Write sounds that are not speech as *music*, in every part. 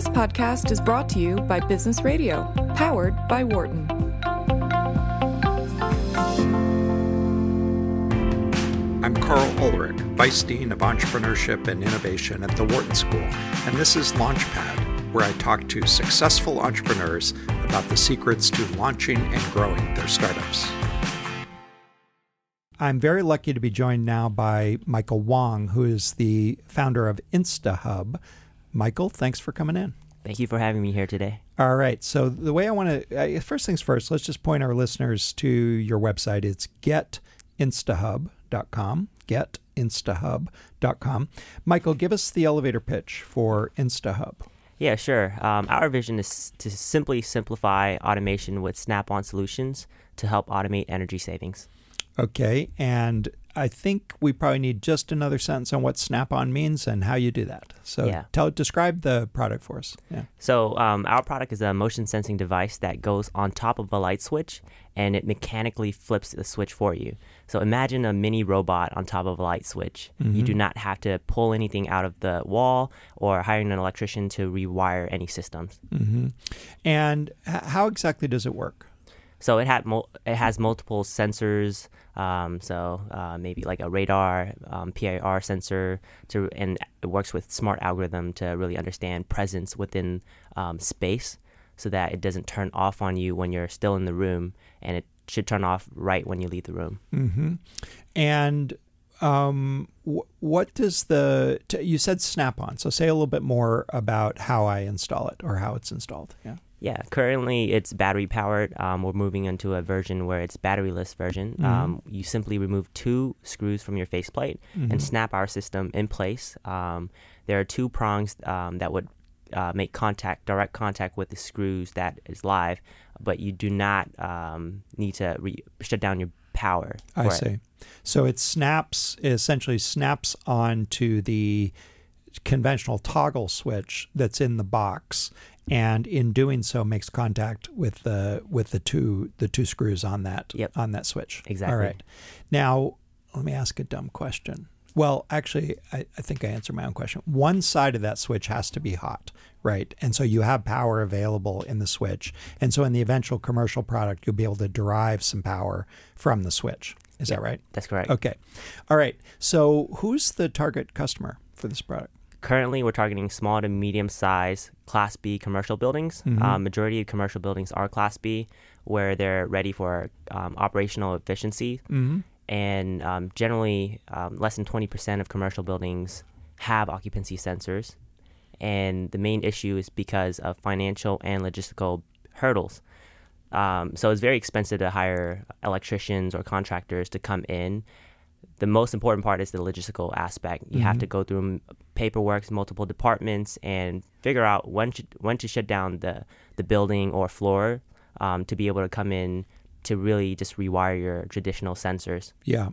This podcast is brought to you by Business Radio, powered by Wharton. I'm Karl Ulrich, Vice Dean of Entrepreneurship and Innovation at the Wharton School, and this is Launchpad, where I talk to successful entrepreneurs about the secrets to launching and growing their startups. I'm very lucky to be joined now by Michael Wong, who is the founder of InstaHub. Michael, thanks for coming in. Thank you for having me here today. All right. So the way I want to, uh, first things first, let's just point our listeners to your website. It's getinstahub.com. Getinstahub.com. Michael, give us the elevator pitch for InstaHub. Yeah, sure. Um, our vision is to simply simplify automation with snap on solutions to help automate energy savings. Okay. And I think we probably need just another sentence on what Snap On means and how you do that. So Yeah. tell describe the product for us. Yeah. So, um, our product is a motion sensing device that goes on top of a light switch and it mechanically flips the switch for you. So, imagine a mini robot on top of a light switch. You do not have to pull anything out of the wall or hiring an electrician to rewire any systems. hmm And h- how exactly does it work? So it had mul- it has multiple sensors. Um, so uh, maybe like a radar, um, PIR sensor, to and it works with smart algorithm to really understand presence within um, space, so that it doesn't turn off on you when you're still in the room, and it should turn off right when you leave the room. hmm And um, wh- what does the t- you said Snap On? So say a little bit more about how I install it or how it's installed. Yeah. Yeah, currently it's battery powered. Um, we're moving into a version where it's batteryless version. Um, you simply remove two screws from your faceplate and snap our system in place. Um, there are two prongs um, that would uh, make contact, direct contact with the screws that is live, but you do not um, need to re- shut down your power. I for it. see. So it snaps it essentially snaps onto the conventional toggle switch that's in the box, and in doing so makes contact with the with the two the two screws on that Yep. on that switch. Exactly. All right. Now let me ask a dumb question. Well, actually, I, I think I answered my own question. One side of that switch has to be hot, right? And so you have power available in the switch. And so in the eventual commercial product, you'll be able to derive some power from the switch. Is that right? That's correct. Okay. All right. So who's the target customer for this product? Currently, we're targeting small to medium size Class B commercial buildings. Uh, majority of commercial buildings are Class B, where they're ready for um, operational efficiency. Mm-hmm. And um, generally, um, less than 20% of commercial buildings have occupancy sensors. And the main issue is because of financial and logistical hurdles. Um, so it's very expensive to hire electricians or contractors to come in. The most important part is the logistical aspect. You have to go through paperwork, multiple departments, and figure out when to, when to shut down the, the building or floor um, to be able to come in to really just rewire your traditional sensors. Yeah,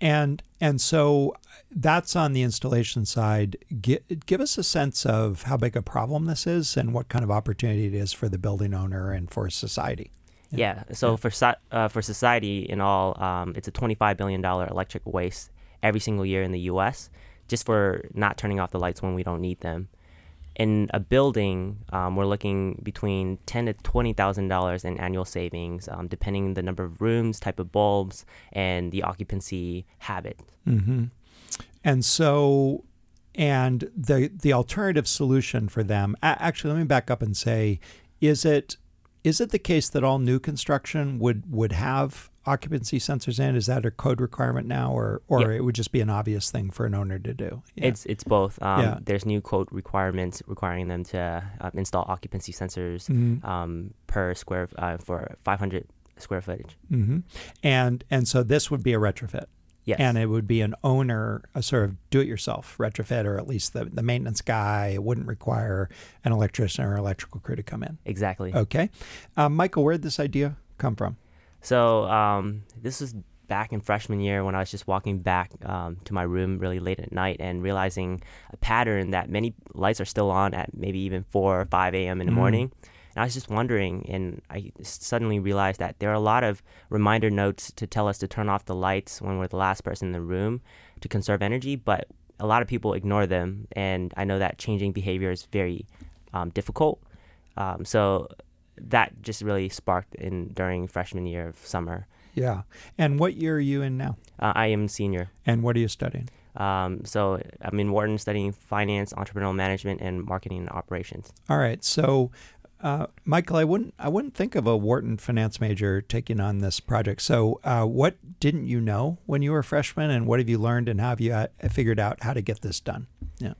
and and so that's on the installation side. Give, give us a sense of how big a problem this is and what kind of opportunity it is for the building owner and for society. Yeah. So for so- uh, for society in all, um, it's a twenty-five billion dollar electric waste every single year in the U.S. just for not turning off the lights when we don't need them. In a building, um, we're looking between ten to twenty thousand dollars in annual savings, um, depending on the number of rooms, type of bulbs, and the occupancy habit. Mm-hmm. And so, and the the alternative solution for them. Actually, let me back up and say, is it is it the case that all new construction would would have occupancy sensors in? Is that a code requirement now, or or Yeah. it would just be an obvious thing for an owner to do? Yeah. It's it's both. Um, Yeah. There's new code requirements requiring them to uh, install occupancy sensors Mhm. um, per square uh, for 500 square footage. hmm And and so this would be a retrofit, Yes. and it would be an owner, a sort of do-it-yourself retrofit, or at least the the maintenance guy. It wouldn't require an electrician or electrical crew to come in. exactly. Okay, um, Michael, where did this idea come from? So um, this was back in freshman year when I was just walking back um, to my room really late at night and realizing a pattern that many lights are still on at maybe even 4 or 5 a.m. in the Mm. morning. And I was just wondering, and I suddenly realized that there are a lot of reminder notes to tell us to turn off the lights when we're the last person in the room to conserve energy, but a lot of people ignore them. And I know that changing behavior is very um, difficult. Um, so that just really sparked in during freshman year of summer. Yeah. And what year are you in now? Uh, I am senior. And what are you studying? Um, so I'm in Wharton studying finance, entrepreneurial management, and marketing and operations. All right. So, uh, Michael, I wouldn't I wouldn't think of a Wharton finance major taking on this project. So, uh, what didn't you know when you were a freshman, and what have you learned, and how have you uh, figured out how to get this done? Yeah.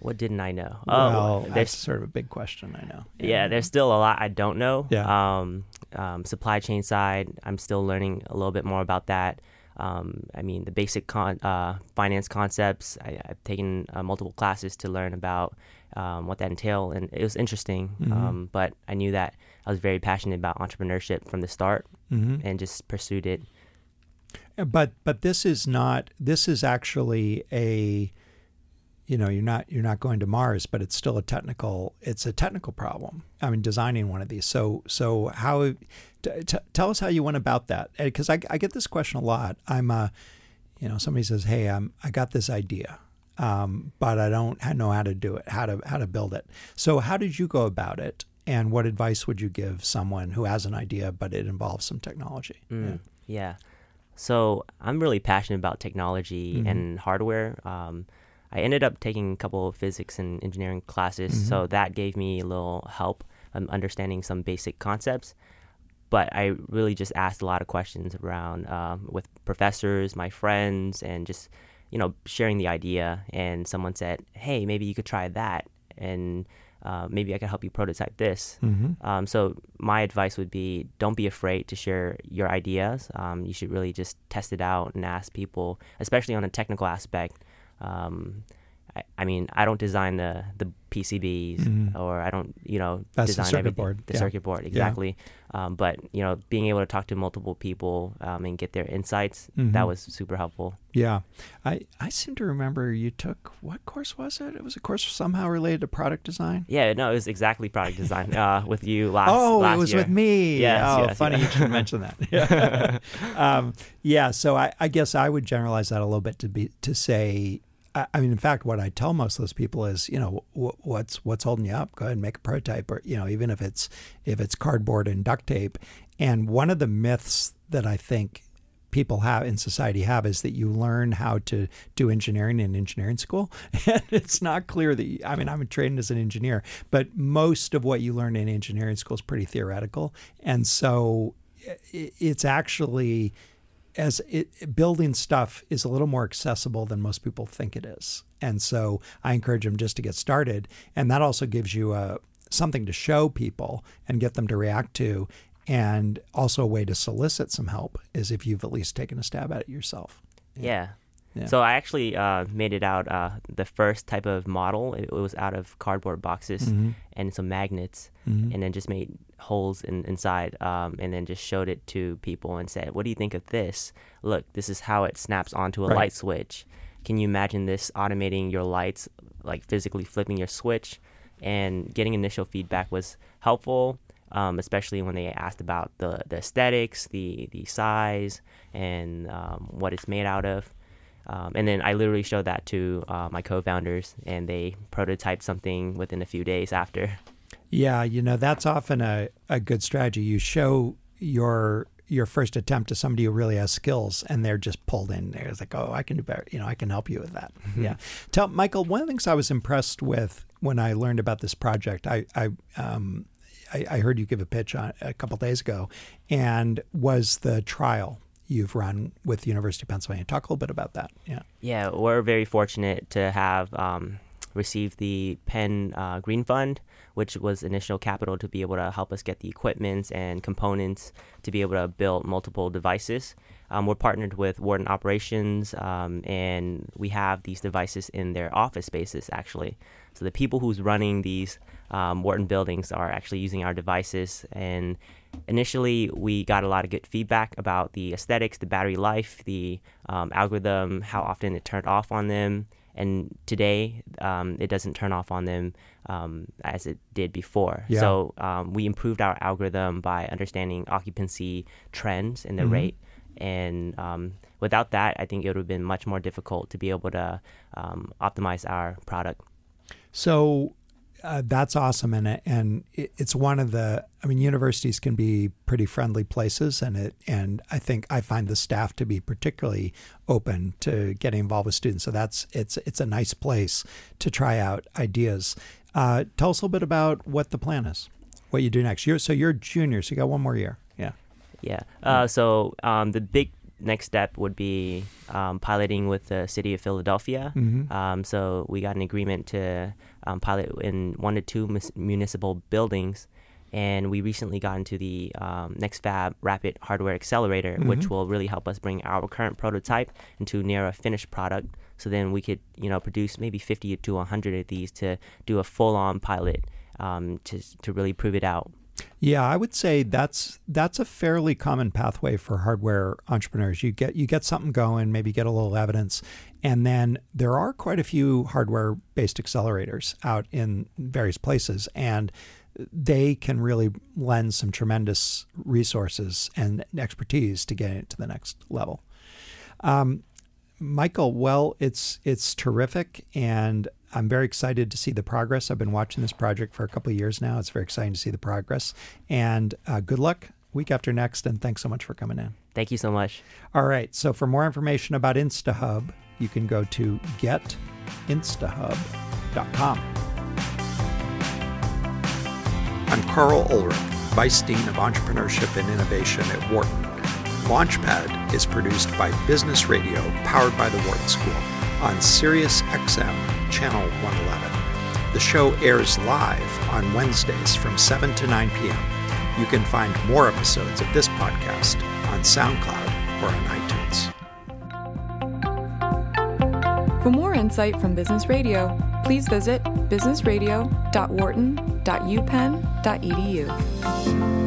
What didn't I know? Well, oh, that's sort of a big question. I know. Yeah, yeah there's still a lot I don't know. Yeah. Um, um, supply chain side, I'm still learning a little bit more about that. Um, I mean, the basic con- uh, finance concepts. I, have taken uh, multiple classes to learn about um, what that entail, and it was interesting. Mm-hmm. Um, but I knew that I was very passionate about entrepreneurship from the start, mm-hmm. and just pursued it. But but this is not. This is actually a you know you're not you're not going to Mars, but it's still a technical it's a technical problem. I mean, designing one of these. So so how t- t- tell us how you went about that because I, I get this question a lot. I'm a you know somebody says, hey, I'm I got this idea. Um, but I don't know how to do it, how to how to build it. So, how did you go about it, and what advice would you give someone who has an idea but it involves some technology? Mm, yeah. yeah. So I'm really passionate about technology mm-hmm. and hardware. Um, I ended up taking a couple of physics and engineering classes, mm-hmm. so that gave me a little help um, understanding some basic concepts. But I really just asked a lot of questions around um, with professors, my friends, and just you know sharing the idea. And someone said, "Hey, maybe you could try that," and uh, maybe I could help you prototype this. Mm-hmm. Um, so my advice would be don't be afraid to share your ideas. Um, you should really just test it out and ask people, especially on a technical aspect. Um, I, I, mean, I don't design the the PCBs mm-hmm. or I don't, you know, That's design the circuit everything. board. The yeah. circuit board, exactly. Yeah. Um, but you know, being able to talk to multiple people um, and get their insights, mm-hmm. that was super helpful. Yeah, I I seem to remember you took what course was it? It was a course somehow related to product design. Yeah, no, it was exactly product design uh, *laughs* with you last. Oh, last it was year. with me. Yes, oh, yes, funny you should mention that. Yeah. *laughs* um, yeah. So I, I guess I would generalize that a little bit to be to say I mean, in fact, what I tell most of those people is, you know, what's what's holding you up? Go ahead and make a prototype, or you know, even if it's if it's cardboard and duct tape. And one of the myths that I think people have in society have is that you learn how to do engineering in engineering school, *laughs* and it's not clear that. You, I mean, I'm trained as an engineer, but most of what you learn in engineering school is pretty theoretical, and so it's actually as it, building stuff is a little more accessible than most people think it is. And so I encourage them just to get started. And that also gives you a, uh, something to show people and get them to react to. And also a way to solicit some help is if you've at least taken a stab at it yourself. Yeah. yeah. So I actually uh, made it out uh, the first type of model. It, it was out of cardboard boxes mm-hmm. and some magnets, mm-hmm. and then just made holes in, inside, um, and then just showed it to people and said, "What do you think of this? Look, this is how it snaps onto a right. light switch. Can you imagine this automating your lights, like physically flipping your switch?" And getting initial feedback was helpful. Um, especially when they asked about the, the aesthetics, the the size, and um, what it's made out of. Um, and then I literally showed that to uh, my co-founders, and they prototyped something within a few days after. Yeah, you know that's often a, a good strategy. You show your your first attempt to somebody who really has skills, and they're just pulled in. There, it's like, oh, I can do better. You know, I can help you with that. Mm-hmm. Yeah. Tell Michael. One of the things I was impressed with when I learned about this project, I I um, I, I heard you give a pitch on a couple days ago, and was the trial you've run with the University of Pennsylvania. Talk a little bit about that. Yeah. Yeah, we're very fortunate to have um, received the Penn uh, Green Fund, which was initial capital to be able to help us get the equipment and components to be able to build multiple devices. Um, we're partnered with Wharton Operations, um, and we have these devices in their office spaces actually. So the people who's running these um, buildings are actually using our devices, and initially we got a lot of good feedback about the aesthetics, the battery life, the um, algorithm, how often it turned off on them. And today, um, it doesn't turn off on them um, as it did before. Yeah. So um, we improved our algorithm by understanding occupancy trends and the mm-hmm. rate. And um, without that, I think it would have been much more difficult to be able to um, optimize our product. So uh, that's awesome, and and it's one of the. I mean, universities can be pretty friendly places, and it and I think I find the staff to be particularly open to getting involved with students. So that's it's it's a nice place to try out ideas. Uh, tell us a little bit about what the plan is, what you do next. You're so you're junior, so you got one more year. Yeah. Yeah. Uh, so um, the big next step would be um, piloting with the city of Philadelphia. Mm-hmm. Um, so we got an agreement to um, pilot in one to two mis- municipal buildings. And we recently got into the um, NextFab Rapid Hardware Accelerator, mm-hmm. which will really help us bring our current prototype into near a finished product. So then we could, you know, produce maybe 50 to 100 of these to do a full-on pilot um, to to really prove it out. Yeah, I would say that's that's a fairly common pathway for hardware entrepreneurs. You get you get something going, maybe get a little evidence, and then there are quite a few hardware-based accelerators out in various places, and they can really lend some tremendous resources and expertise to get it to the next level. Um, Michael, well, it's it's terrific, and I'm very excited to see the progress. I've been watching this project for a couple of years now. It's very exciting to see the progress. And uh, good luck week after next. And thanks so much for coming in. Thank you so much. All right. So for more information about InstaHub, you can go to getinstahub.com. I'm Karl Ulrich, Vice Dean of Entrepreneurship and Innovation at Wharton. Launchpad is produced by Business Radio, powered by the Wharton School, on Sirius XM Channel 111. The show airs live on Wednesdays from 7 to 9 p.m. You can find more episodes of this podcast on SoundCloud or on iTunes. For more insight from Business Radio, please visit businessradio.wharton.upenn.edu.